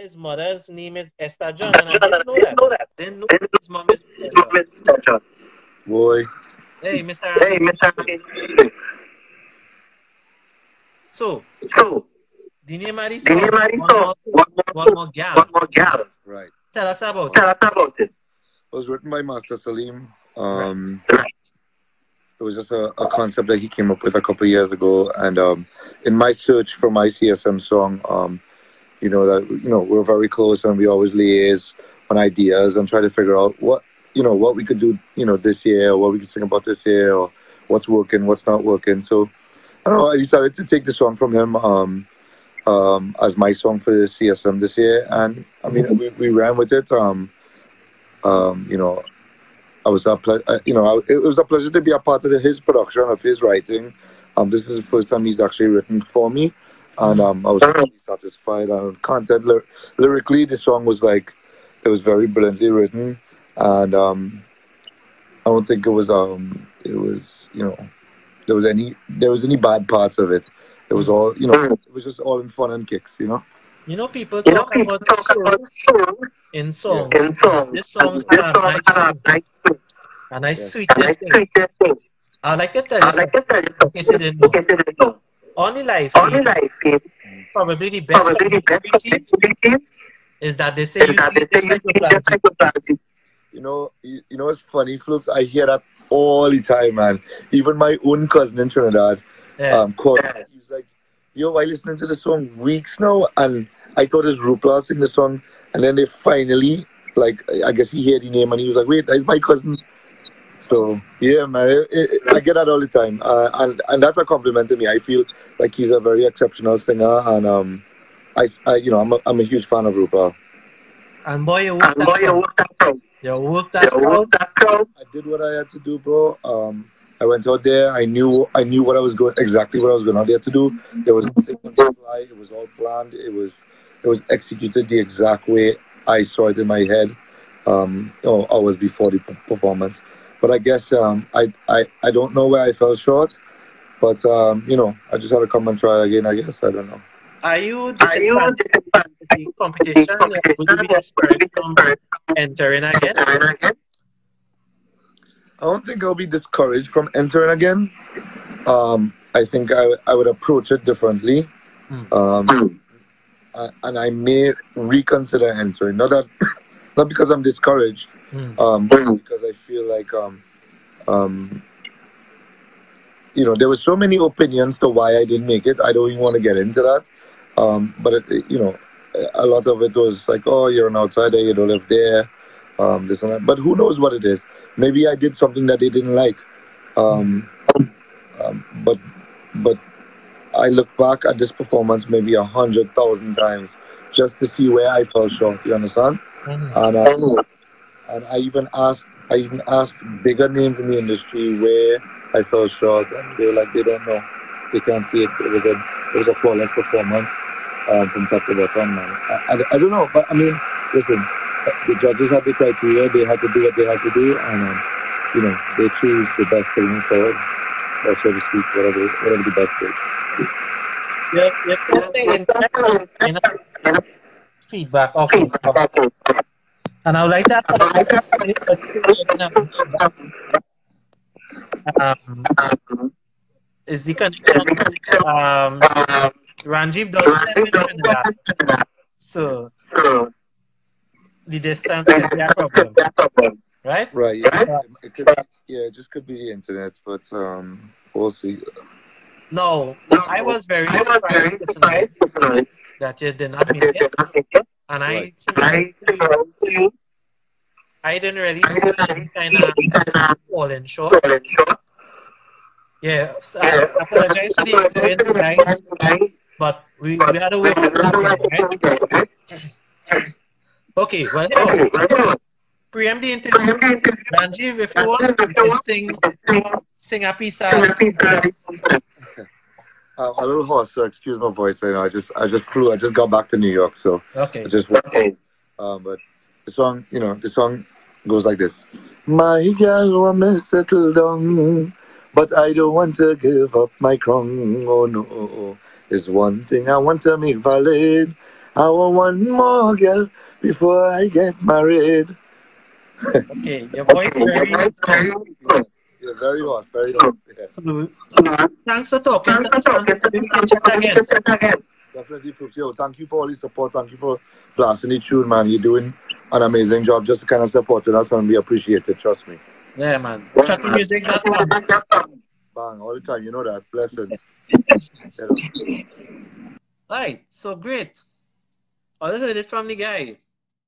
his mother's name is Esther John, and I didn't know that. Know that. Didn't know his mom is Esther John. Boy. Hey, Mr. Hey, Mr. So, So, Dine Marie Dine song, Marie one more, one more, one more gal. one more gal. Right. Tell us about Tell it. us about it. It was written by Master Salim. Um, Right. It was just a, a concept that he came up with a couple of years ago. And um, in my search for my CSM song, um, you know that you know we're very close and we always liaise on ideas and try to figure out what you know what we could do you know this year or what we could think about this year or what's working, what's not working. So I don't know. I decided to take the song from him um, um, as my song for the CSM this year, and I mean we, we ran with it. Um, um, you know, I was a ple- uh, you know I, it was a pleasure to be a part of his production of his writing. Um, this is the first time he's actually written for me, and um, I was really satisfied. And content ly- lyrically, the song was like it was very brilliantly written, and um, I don't think it was um it was you know there was any there was any bad parts of it. It was all you know it was just all in fun and kicks, you know. You know, people You know, talk people about talk soul about soul in songs. in songs. This song This had a nice, had a nice swing. a nice Yes. sweetness. Nice to it. sweetness to it. I like to tell I you like something. to tell you In case you didn't know. In case you didn't know. Only life, Only life is probably the best probably the best publicity publicity is that they say you that see they this say you see psychopathy. the psychopathy. You know, you, you know what's funny, Floops? I hear that all the time, man. Even my own cousin in Trinidad Yeah. um, called Yeah. me. He was like, yo, I listening to the song weeks now, and I thought it was Rupla sing the song, and then they finally, like, I guess he heard the name, and he was like, wait, that's my cousin. So, yeah, man, it, it, I get that all the time, uh, and, and that's a compliment to me. I feel like he's a very exceptional singer, and um, I, I you know, I'm a, I'm a huge fan of Rupla. and boy, you worked And boy, you worked that out. You worked that out. worked that out. I did what I had to do, bro. Um, I went out there. I knew I knew what I was going exactly what I was going out there to do. There was nothing on the fly. It was all planned. It was it was executed the exact way I saw it in my head. Um, you know, hours before the performance. But I guess um, I, I I don't know where I fell short. But um, you know, I just had to come and try again. I guess I don't know. Are you disadvantaged in the competition? Would you be discouraged from entering again? I don't think I'll be discouraged from entering again. Um, I think I, I would approach it differently. Hmm. Um, uh, and I may reconsider entering. Not that, not because I'm discouraged, Hmm. um, but because I feel like, um, um, you know, there were so many opinions to why I didn't make it. I don't even want to get into that. Um, but it, you know, a lot of it was like, oh, you're an outsider, you don't live there, um, this and that. But who knows what it is? Maybe I did something that they didn't like. Um, um, but but I look back at this performance maybe a hundred thousand times just to see where I fell short. You understand? Mhm. And uh, and I even asked I even asked bigger names in the industry where I fell short, and they were like they don't know, they can't see it. It was a it was a flawless performance um, from top to bottom. Man. I, I, I don't know, but I mean, listen, the judges have the criteria; they had to do what they had to do, and um, you know they choose the best thing forward, or so to speak, whatever whatever the best is. Yeah, yeah. you're posting in, in a feedback. Okay. And I would like that. Um, is the connection um, Ranjeev doesn't Trinidad, so the distance is their problem, right? Right? Yeah, it could be, yeah, it just could be the internet, but um, we'll see. No, I was very surprised that you did not make it, and I, I didn't really see kind of falling short. Yeah, so I apologize to the audience, guys, but we, we had to wait for the right? Okay, well, here, preempt the interview. Ranjeev, if you want, you can sing, sing a piece of Uh, a little hoarse, so excuse my voice right now. I just I just flew. I just got back to New York, so Okay. I just went. Um, but the song, you know, the song goes like this. My girl want me settle down, but I don't want to give up my crown. Oh no, there's one thing I want to make valid. I want one more girl before I get married. Okay, your voice is very Yeah, very hot, very hot. Yeah. so, Thanks for talking to us and hopefully we can chat again. Definitely, folks. Yo, thank you for all the support. Thank you for blasting the tune, man. You're doing an amazing job just to kind of supporting us, and we appreciate it. Trust me. Yeah, man. Chutneymusic.com. Bang, all the time. You know that. Blessings. Yeah. Right, so great. I heard it from the guy.